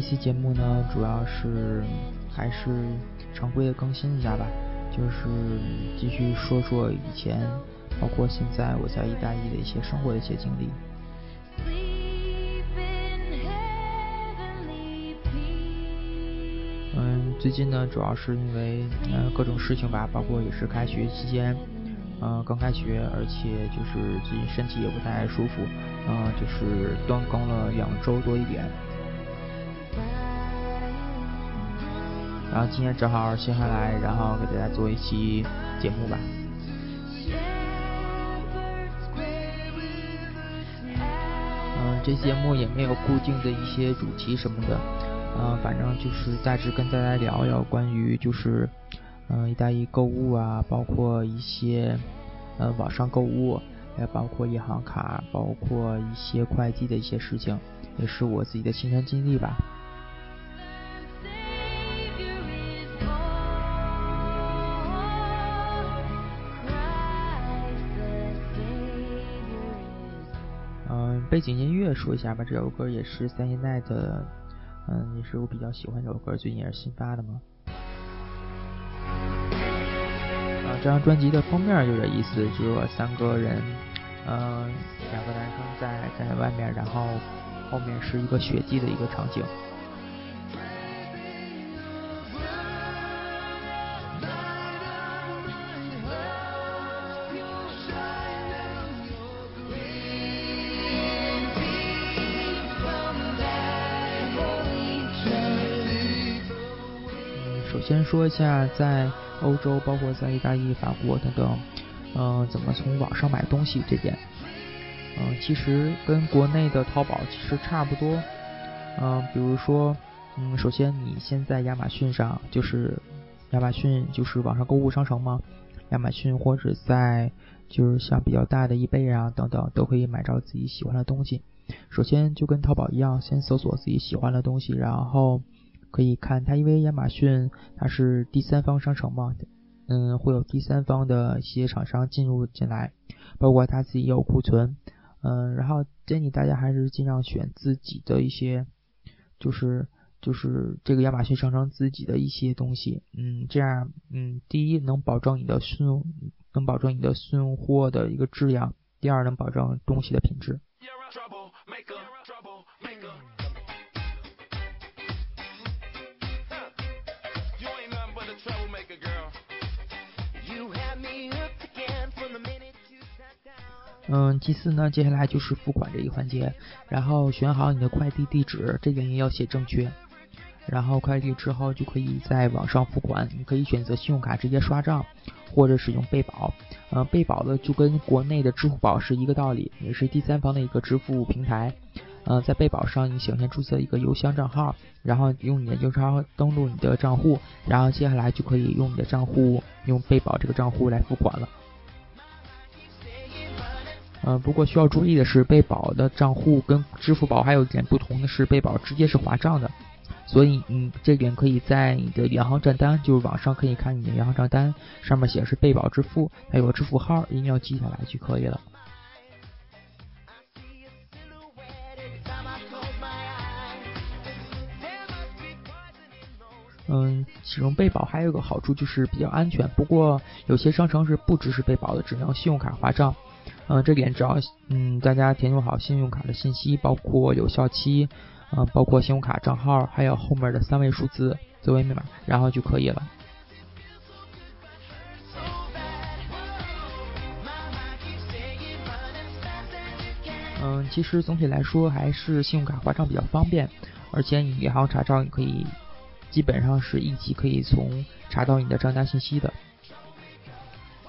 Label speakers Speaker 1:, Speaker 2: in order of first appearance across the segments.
Speaker 1: 这期节目呢，主要是还是常规的更新一下吧，就是继续说说以前，包括现在我在意大利的一些生活的一些经历。嗯，最近呢，主要是因为嗯各种事情吧，包括也是开学期间。嗯，刚开学，而且就是最近身体也不太舒服，嗯，就是断更了两周多一点。然后今天正好歇下来，然后给大家做一期节目吧。嗯，这节目也没有固定的一些主题什么的，嗯，反正就是大致跟大家聊聊关于就是。嗯，意大利购物啊，包括一些呃网上购物，也包括银行卡，包括一些快递的一些事情，也是我自己的亲身经历吧。背景音乐说一下吧，这首歌也是三叶奈的，嗯，也是我比较喜欢这首歌，最近也是新发的嘛。这张专辑的封面有点意思，就是三个人，嗯，两个男生在在外面，然后后面是一个雪地的一个场景。先说一下在。欧洲包括在意大利、法国等等，嗯，怎么从网上买东西这点，嗯，其实跟国内的淘宝其实差不多，嗯，比如说，嗯，首先你先在亚马逊上，就是亚马逊就是网上购物商城嘛，亚马逊或者在就是像比较大的易贝啊等等，都可以买着自己喜欢的东西。首先就跟淘宝一样，先搜索自己喜欢的东西，然后。可以看它，因为亚马逊它是第三方商城嘛，嗯，会有第三方的一些厂商进入进来，包括它自己有库存，嗯，然后建议大家还是尽量选自己的一些，就是就是这个亚马逊商城自己的一些东西，嗯，这样，嗯，第一能保证你的送，能保证你的送货的一个质量，第二能保证东西的品质。嗯，其次呢，接下来就是付款这一环节，然后选好你的快递地址，这点也要写正确。然后快递之后就可以在网上付款，你可以选择信用卡直接刷账，或者使用贝宝。嗯，贝宝的就跟国内的支付宝是一个道理，也是第三方的一个支付平台。嗯，在贝宝上你首先注册一个邮箱账号，然后用你的邮箱登录你的账户，然后接下来就可以用你的账户用贝宝这个账户来付款了。嗯，不过需要注意的是，贝宝的账户跟支付宝还有一点不同的是，贝宝直接是划账的，所以嗯这点可以在你的银行账单，就是网上可以看你的银行账单，上面写的是贝宝支付，还有个支付号，一定要记下来就可以了。嗯，使用贝宝还有个好处就是比较安全，不过有些商城是不支持贝宝的，只能信用卡划账。嗯，这点只要嗯大家填入好信用卡的信息，包括有效期，呃，包括信用卡账号，还有后面的三位数字作为密码，然后就可以了。嗯，其实总体来说还是信用卡划账比较方便，而且你银行查账你可以基本上是一级可以从查到你的账单信息的。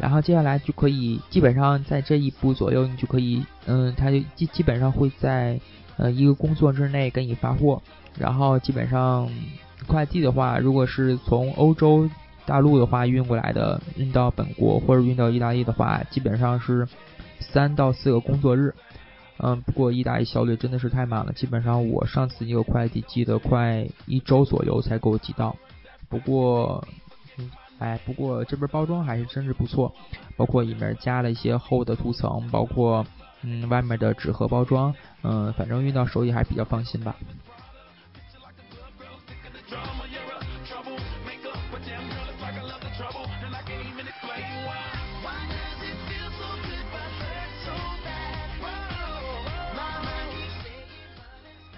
Speaker 1: 然后接下来就可以，基本上在这一步左右，你就可以，嗯，它就基基本上会在呃一个工作之内给你发货。然后基本上快递的话，如果是从欧洲大陆的话运过来的，运到本国或者运到意大利的话，基本上是三到四个工作日。嗯，不过意大利效率真的是太慢了，基本上我上次一个快递寄的快一周左右才给我寄到。不过。哎，不过这边包装还是真是不错，包括里面加了一些厚的涂层，包括嗯外面的纸盒包装，嗯，反正运到手里还是比较放心吧。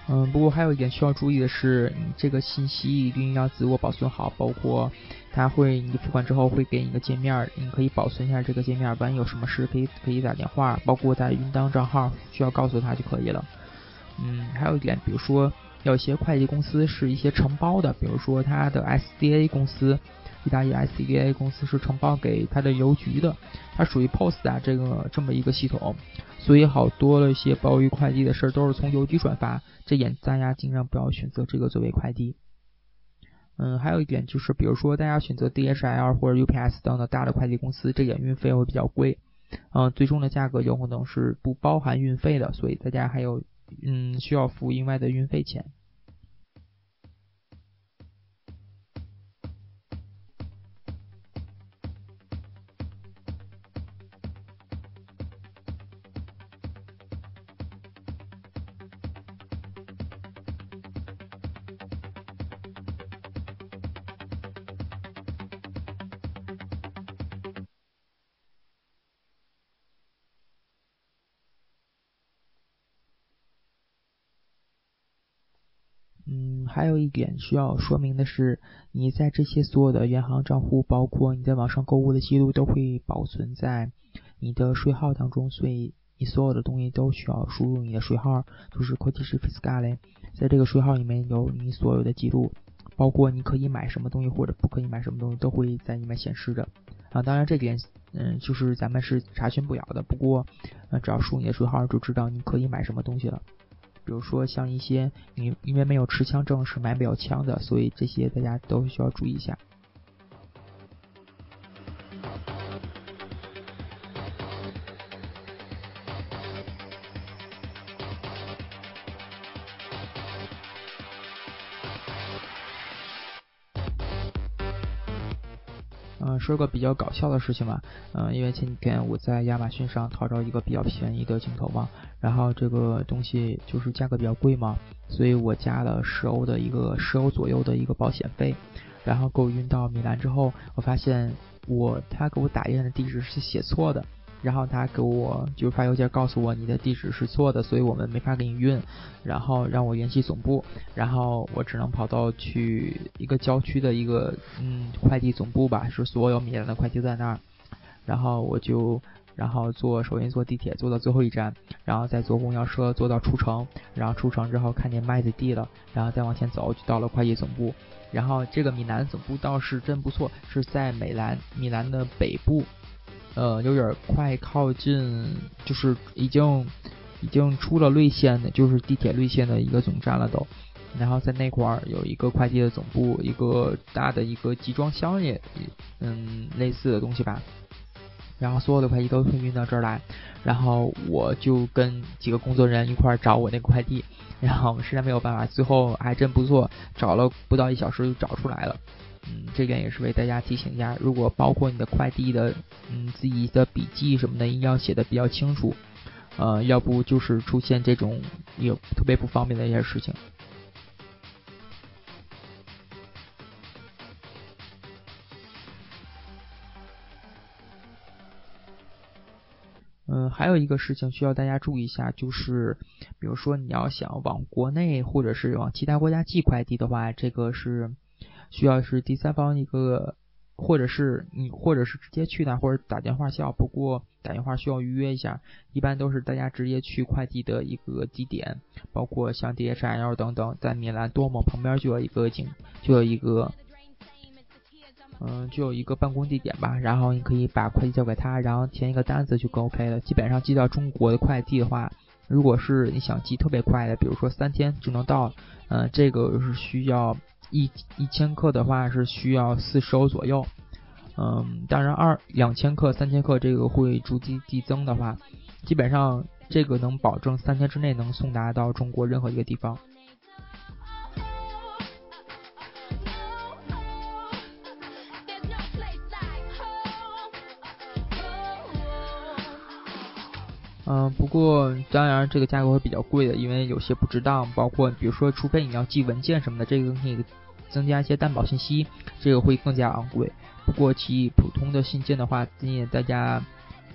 Speaker 1: 嗯，不过还有一点需要注意的是，这个信息一定要自我保存好，包括。他会你付款之后会给你一个界面，你可以保存一下这个界面，万一有什么事可以可以打电话，包括在云端账号需要告诉他就可以了。嗯，还有一点，比如说有些快递公司是一些承包的，比如说他的 SDA 公司。意大利 S D A 公司是承包给它的邮局的，它属于 Post 啊这个这么一个系统，所以好多的一些包邮快递的事儿都是从邮局转发，这点大家尽量不要选择这个作为快递。嗯，还有一点就是，比如说大家选择 DHL 或者 UPS 等等大的快递公司，这点运费会比较贵，嗯，最终的价格有可能是不包含运费的，所以大家还有嗯需要付另外的运费钱。还有一点需要说明的是，你在这些所有的银行账户，包括你在网上购物的记录，都会保存在你的税号当中，所以你所有的东西都需要输入你的税号，就是 codice fiscale，在这个税号里面有你所有的记录，包括你可以买什么东西或者不可以买什么东西，都会在里面显示着。啊，当然这点，嗯，就是咱们是查询不了的，不过，呃，只要输你的税号，就知道你可以买什么东西了。比如说像一些你因为没有持枪证是买不了枪的，所以这些大家都需要注意一下。说个比较搞笑的事情吧。嗯，因为前几天我在亚马逊上淘着一个比较便宜的镜头嘛，然后这个东西就是价格比较贵嘛，所以我加了十欧的一个十欧左右的一个保险费，然后给我运到米兰之后，我发现我他给我打印的地址是写错的。然后他给我就发邮件告诉我你的地址是错的，所以我们没法给你运。然后让我联系总部，然后我只能跑到去一个郊区的一个嗯快递总部吧，是所有米兰的快递在那儿。然后我就然后坐首先坐地铁坐到最后一站，然后再坐公交车坐到出城，然后出城之后看见麦子地了，然后再往前走就到了快递总部。然后这个米兰总部倒是真不错，是在米兰米兰的北部。呃，有点快靠近，就是已经已经出了绿线的，就是地铁绿线的一个总站了都。然后在那块儿有一个快递的总部，一个大的一个集装箱也，嗯，类似的东西吧。然后所有的快递都会运到这儿来。然后我就跟几个工作人员一块儿找我那个快递，然后实在没有办法，最后还真不错，找了不到一小时就找出来了。嗯，这点也是为大家提醒一下，如果包括你的快递的，嗯，自己的笔记什么的，一定要写的比较清楚，呃，要不就是出现这种有特别不方便的一些事情。嗯，还有一个事情需要大家注意一下，就是比如说你要想往国内或者是往其他国家寄快递的话，这个是。需要是第三方一个，或者是你，或者是直接去那，或者打电话叫。不过打电话需要预约一下，一般都是大家直接去快递的一个地点，包括像 DHL 等等，在米兰多姆旁边就有一个景，就有一个，嗯，就有一个办公地点吧。然后你可以把快递交给他，然后填一个单子就 OK 了。基本上寄到中国的快递的话，如果是你想寄特别快的，比如说三天就能到，嗯，这个是需要。一一千克的话是需要四十欧左右，嗯，当然二两千克、三千克这个会逐级递增的话，基本上这个能保证三天之内能送达到中国任何一个地方。嗯，不过当然这个价格会比较贵的，因为有些不值当，包括比如说，除非你要寄文件什么的，这个东西。增加一些担保信息，这个会更加昂贵。不过其普通的信件的话，建议大家，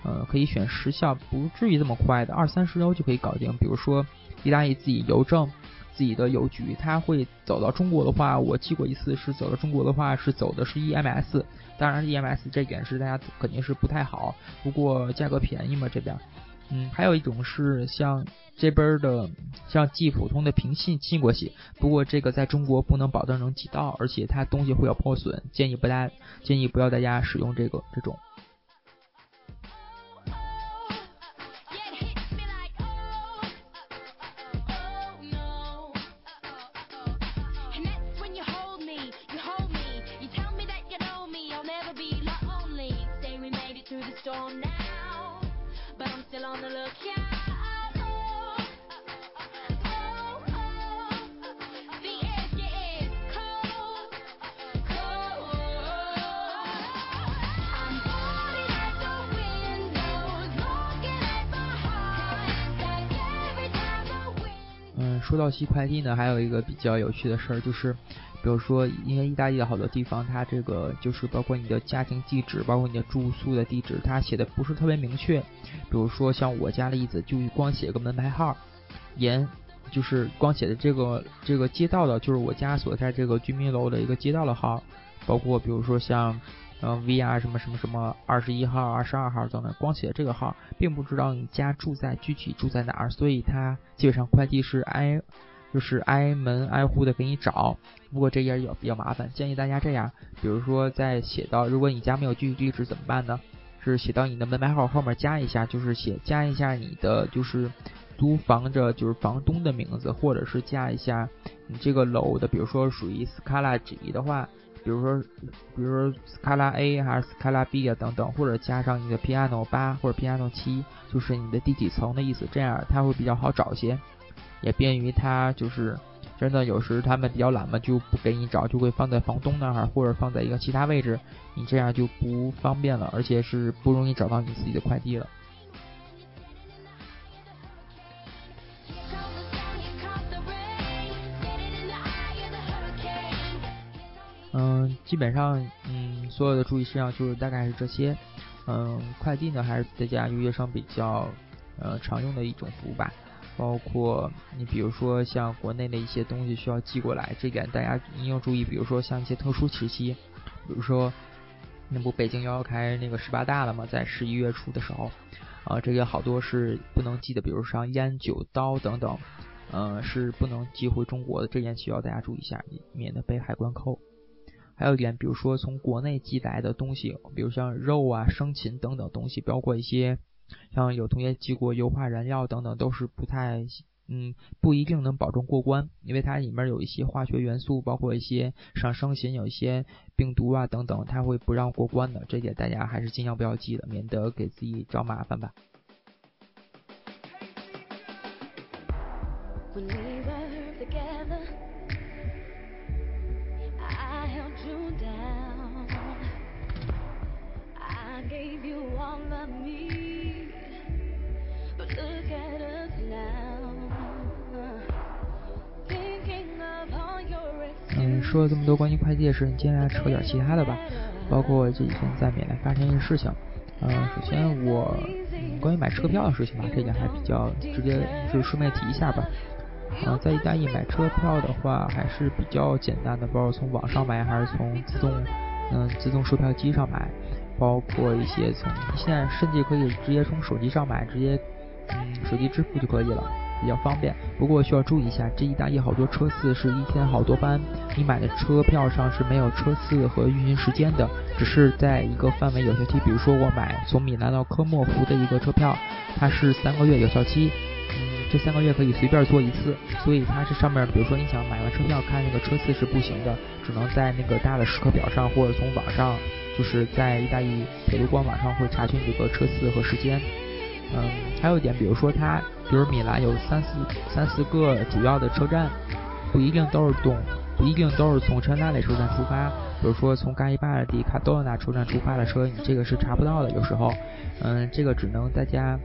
Speaker 1: 呃，可以选时效不至于这么快的，二三十欧就可以搞定。比如说意大利自己邮政自己的邮局，它会走到中国的话，我寄过一次，是走到中国的话是走的是 EMS，当然 EMS 这点是大家肯定是不太好，不过价格便宜嘛这边。嗯，还有一种是像这边的，像寄普通的平信寄过去，不过这个在中国不能保证能寄到，而且它东西会有破损，建议不大建议不要大家使用这个这种。说到寄快递呢，还有一个比较有趣的事儿，就是，比如说，因为意大利的好多地方，它这个就是包括你的家庭地址，包括你的住宿的地址，它写的不是特别明确。比如说像我家例子，就光写个门牌号，沿就是光写的这个这个街道的，就是我家所在这个居民楼的一个街道的号，包括比如说像。嗯，V R 什么什么什么二十一号、二十二号等等，光写这个号，并不知道你家住在具体住在哪儿，所以它基本上快递是挨，就是挨门挨户的给你找。不过这也比较麻烦，建议大家这样，比如说在写到，如果你家没有具体地址怎么办呢？是写到你的门牌号后面加一下，就是写加一下你的就是租房者就是房东的名字，或者是加一下你这个楼的，比如说属于 Scala 级的话。比如说，比如说斯卡拉 A A 还是斯卡拉 B 啊等等，或者加上你的 Piano 八或者 Piano 七，就是你的第几层的意思，这样它会比较好找一些，也便于他就是真的有时他们比较懒嘛，就不给你找，就会放在房东那儿或者放在一个其他位置，你这样就不方便了，而且是不容易找到你自己的快递了。基本上，嗯，所有的注意事项就是大概是这些。嗯，快递呢还是大家留学生比较呃常用的一种服务吧。包括你比如说像国内的一些东西需要寄过来，这点大家一定要注意。比如说像一些特殊时期，比如说那不北京要开那个十八大了吗？在十一月初的时候，啊，这个好多是不能寄的，比如像烟酒刀等等，嗯，是不能寄回中国的。这点需要大家注意一下，免得被海关扣。还有一点，比如说从国内寄来的东西，比如像肉啊、生禽等等东西，包括一些像有同学寄过油画燃料等等，都是不太，嗯，不一定能保证过关，因为它里面有一些化学元素，包括一些像生禽有一些病毒啊等等，它会不让过关的。这点大家还是尽量不要寄的，免得给自己找麻烦吧。说了这么多关于快递的事，接下来扯点其他的吧，包括这几天在缅甸发生一些事情。嗯，首先我关于买车票的事情吧，这点还比较直接，就顺便提一下吧。呃，在意大利买车票的话还是比较简单的，包括从网上买还是从自动嗯自动售票机上买。包括一些从现在甚至可以直接从手机上买，直接嗯手机支付就可以了，比较方便。不过需要注意一下，这意大利好多车次是一天好多班，你买的车票上是没有车次和运行时间的，只是在一个范围有效期。比如说我买从米兰到科莫湖的一个车票，它是三个月有效期，嗯，这三个月可以随便坐一次，所以它是上面，比如说你想买完车票看那个车次是不行的，只能在那个大的时刻表上或者从网上。就是在意大利铁路官网上会查询这个车次和时间，嗯，还有一点，比如说它，比如米兰有三四三四个主要的车站，不一定都是动，不一定都是从车纳雷车站出发，比如说从嘎伊巴尔迪卡多纳车站出发的车，你这个是查不到的，有时候，嗯，这个只能大家。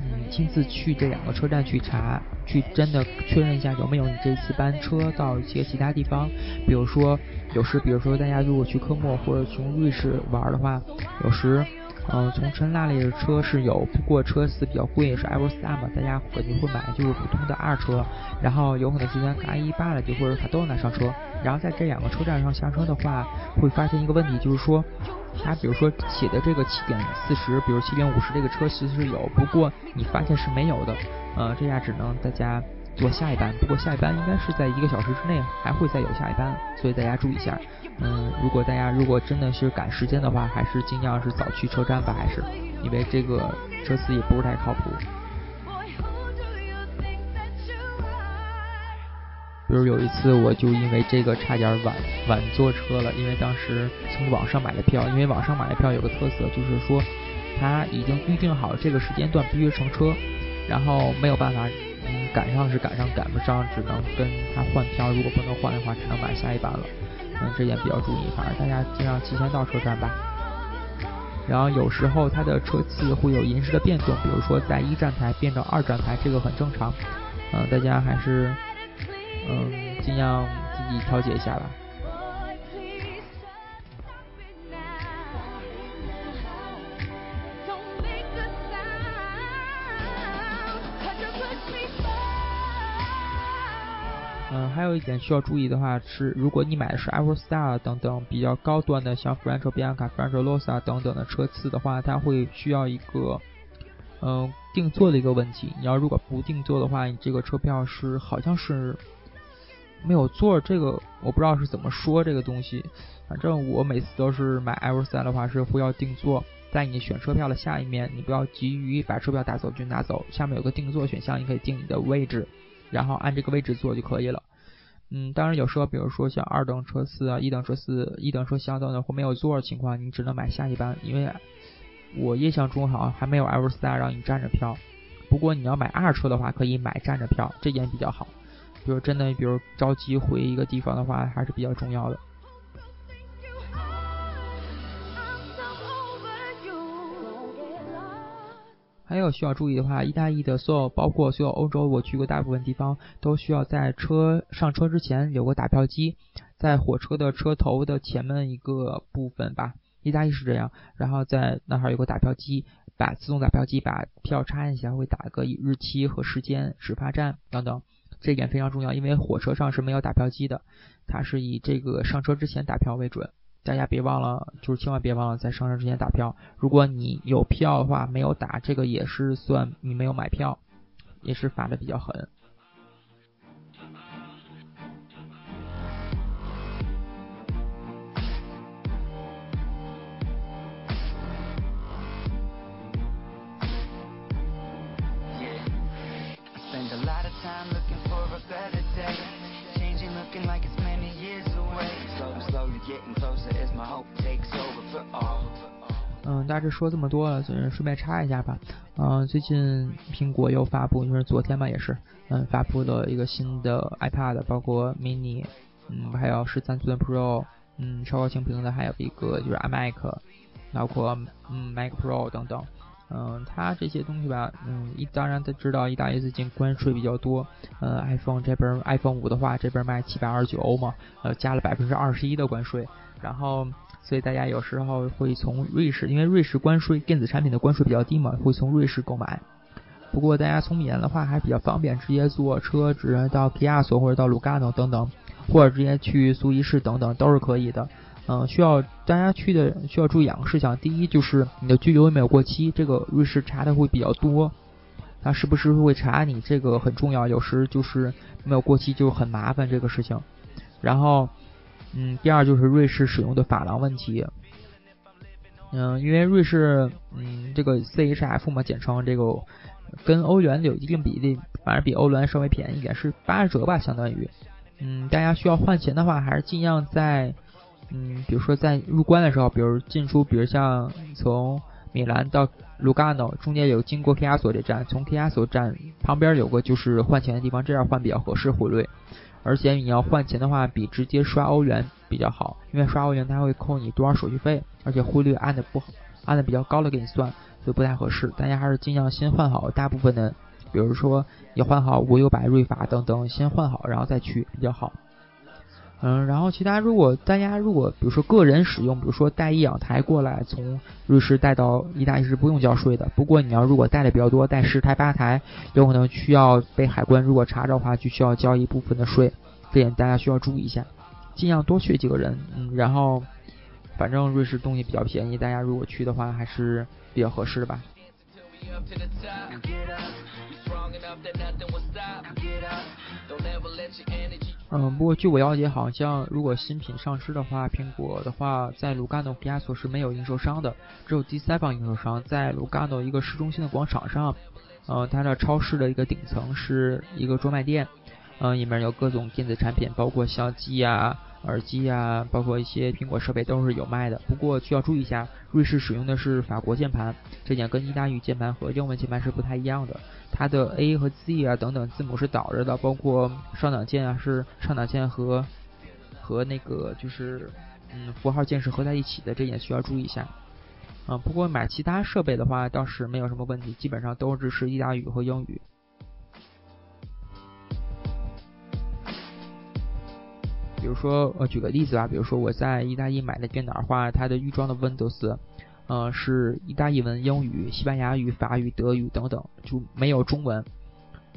Speaker 1: 嗯，亲自去这两个车站去查，去真的确认一下有没有你这次班车到一些其他地方。比如说，有时，比如说大家如果去科莫或者从瑞士玩的话，有时嗯，从纯辣类的车是有，不过车次比较贵，是 Everstar 嘛，大家肯定会买就是普通的二车，然后有可能是跟 i 一八的就或者卡多纳上车，然后在这两个车站上下车的话，会发现一个问题，就是说，它比如说写的这个七点四十，比如七点五十这个车其实是有，不过你发现是没有的，呃，这下只能大家。坐下一班，不过下一班应该是在一个小时之内还会再有下一班，所以大家注意一下。嗯，如果大家如果真的是赶时间的话，还是尽量是早去车站吧，还是因为这个车次也不是太靠谱。比如有一次我就因为这个差点晚晚坐车了，因为当时从网上买的票，因为网上买的票有个特色就是说，他已经预定好这个时间段必须乘车，然后没有办法。嗯，赶上是赶上，赶不上只能跟他换票。如果不能换的话，只能买下一班了。嗯，这点比较注意，反正大家尽量提前到车站吧。然后有时候它的车次会有临时的变动，比如说在一站台变成二站台，这个很正常。嗯，大家还是嗯尽量自己调节一下吧。嗯，还有一点需要注意的话是，如果你买的是 Everstar 等等比较高端的，像 f r a n c o Bianca、f r a n c o Rosa 等等的车次的话，它会需要一个嗯定做的一个问题。你要如果不定做的话，你这个车票是好像是没有座。这个我不知道是怎么说这个东西。反正我每次都是买 Everstar 的话是会要定座，在你选车票的下一面，你不要急于把车票打走就拿走，下面有个定座选项，你可以定你的位置。然后按这个位置坐就可以了。嗯，当然有时候，比如说像二等车次啊、一等车次、一等车厢等等或没有座的情况，你只能买下一班。因为我印象中好像还没有 Everstar 让你站着票。不过你要买二车的话，可以买站着票，这点比较好。比如真的，比如着急回一个地方的话，还是比较重要的。还有需要注意的话，意大利的所有，包括所有欧洲我去过大部分地方，都需要在车上车之前有个打票机，在火车的车头的前面一个部分吧，意大利是这样，然后在那儿有个打票机，把自动打票机把票插进去，会打个日期和时间、始发站等等，这点非常重要，因为火车上是没有打票机的，它是以这个上车之前打票为准。大家别忘了，就是千万别忘了在上车之前打票。如果你有票的话，没有打，这个也是算你没有买票，也是罚的比较狠。嗯，大致说这么多了，顺便插一下吧。嗯，最近苹果又发布，就是昨天吧，也是，嗯，发布了一个新的 iPad，包括 mini，嗯，还有十三寸 Pro，嗯，超高清屏的，还有一个就是 iMac，包括嗯 Mac Pro 等等。嗯，它这些东西吧，嗯，一当然他知道意大利最近关税比较多，呃，iPhone 这边 iPhone 五的话，这边卖七百二十九欧嘛，呃，加了百分之二十一的关税，然后所以大家有时候会从瑞士，因为瑞士关税电子产品的关税比较低嘛，会从瑞士购买。不过大家从米兰的话还比较方便，直接坐车直接到皮亚索或者到卢加诺等等，或者直接去苏黎世等等都是可以的。嗯，需要大家去的需要注意两个事项。第一就是你的居留有没有过期，这个瑞士查的会比较多，他是不是会查你，这个很重要。有时就是没有过期就很麻烦这个事情。然后，嗯，第二就是瑞士使用的法郎问题。嗯，因为瑞士，嗯，这个 CHF 嘛，简称这个跟欧元有一定比例，反而比欧元稍微便宜一点，是八折吧，相当于。嗯，大家需要换钱的话，还是尽量在。嗯，比如说在入关的时候，比如进出，比如像从米兰到卢加诺，中间有经过 K 亚索这站，从 K 亚索站旁边有个就是换钱的地方，这样换比较合适汇率。而且你要换钱的话，比直接刷欧元比较好，因为刷欧元它会扣你多少手续费，而且汇率按的不好，按的比较高的给你算，所以不太合适。大家还是尽量先换好大部分的，比如说你换好国有百瑞法等等，先换好然后再去比较好。嗯，然后其他如果大家如果比如说个人使用，比如说带一两台过来从瑞士带到意大利是不用交税的。不过你要如果带的比较多，带十台八台，有可能需要被海关如果查着的话，就需要交一部分的税，这点大家需要注意一下。尽量多去几个人，嗯，然后反正瑞士东西比较便宜，大家如果去的话还是比较合适的吧。嗯，不过据我了解，好像如果新品上市的话，苹果的话在卢甘诺皮亚索是没有零售商的，只有第三方零售商在卢甘诺一个市中心的广场上，呃，它的超市的一个顶层是一个专卖店，嗯，里面有各种电子产品，包括相机啊。耳机啊，包括一些苹果设备都是有卖的。不过需要注意一下，瑞士使用的是法国键盘，这点跟意大利键盘和英文键盘是不太一样的。它的 A 和 Z 啊等等字母是倒着的，包括上档键啊是上档键和和那个就是嗯符号键是合在一起的，这点需要注意一下。啊，不过买其他设备的话倒是没有什么问题，基本上都支持意大利语和英语。比如说，呃，举个例子吧，比如说我在意大利买的电脑的话，它的预装的 Windows，呃，是意大利文、英语、西班牙语、法语、德语等等，就没有中文。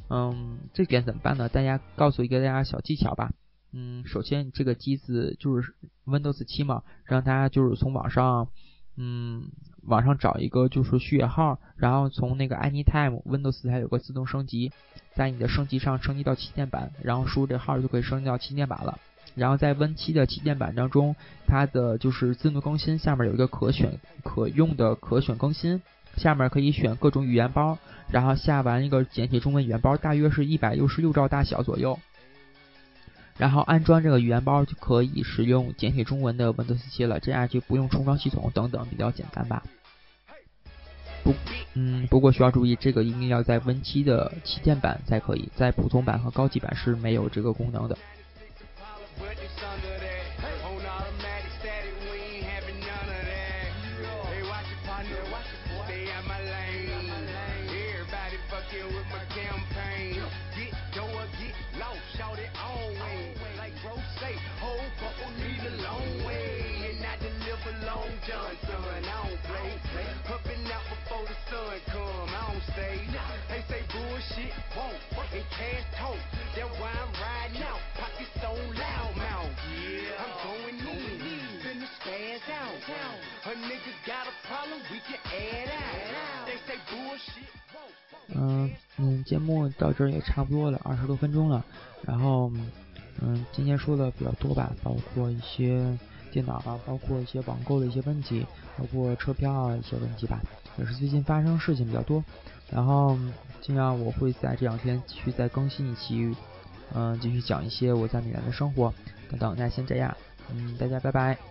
Speaker 1: 嗯，这点怎么办呢？大家告诉一个大家小技巧吧。嗯，首先这个机子就是 Windows 七嘛，让大家就是从网上，嗯，网上找一个就是序列号，然后从那个 Anytime Windows 它有个自动升级，在你的升级上升级到旗舰版，然后输入这号就可以升级到旗舰版了。然后在 Win7 的旗舰版当中，它的就是自动更新下面有一个可选可用的可选更新，下面可以选各种语言包，然后下完一个简体中文语言包，大约是一百六十六兆大小左右，然后安装这个语言包就可以使用简体中文的 Windows 7了，这样就不用重装系统等等，比较简单吧。不，嗯，不过需要注意，这个一定要在 Win7 的旗舰版才可以，在普通版和高级版是没有这个功能的。节目到这儿也差不多了，二十多分钟了。然后嗯，今天说的比较多吧，包括一些电脑啊，包括一些网购的一些问题，包括车票啊一些问题吧，也是最近发生事情比较多。然后尽量我会在这两天继续再更新一期，嗯，继续讲一些我在米兰的生活等等。那先这样，嗯，大家拜拜。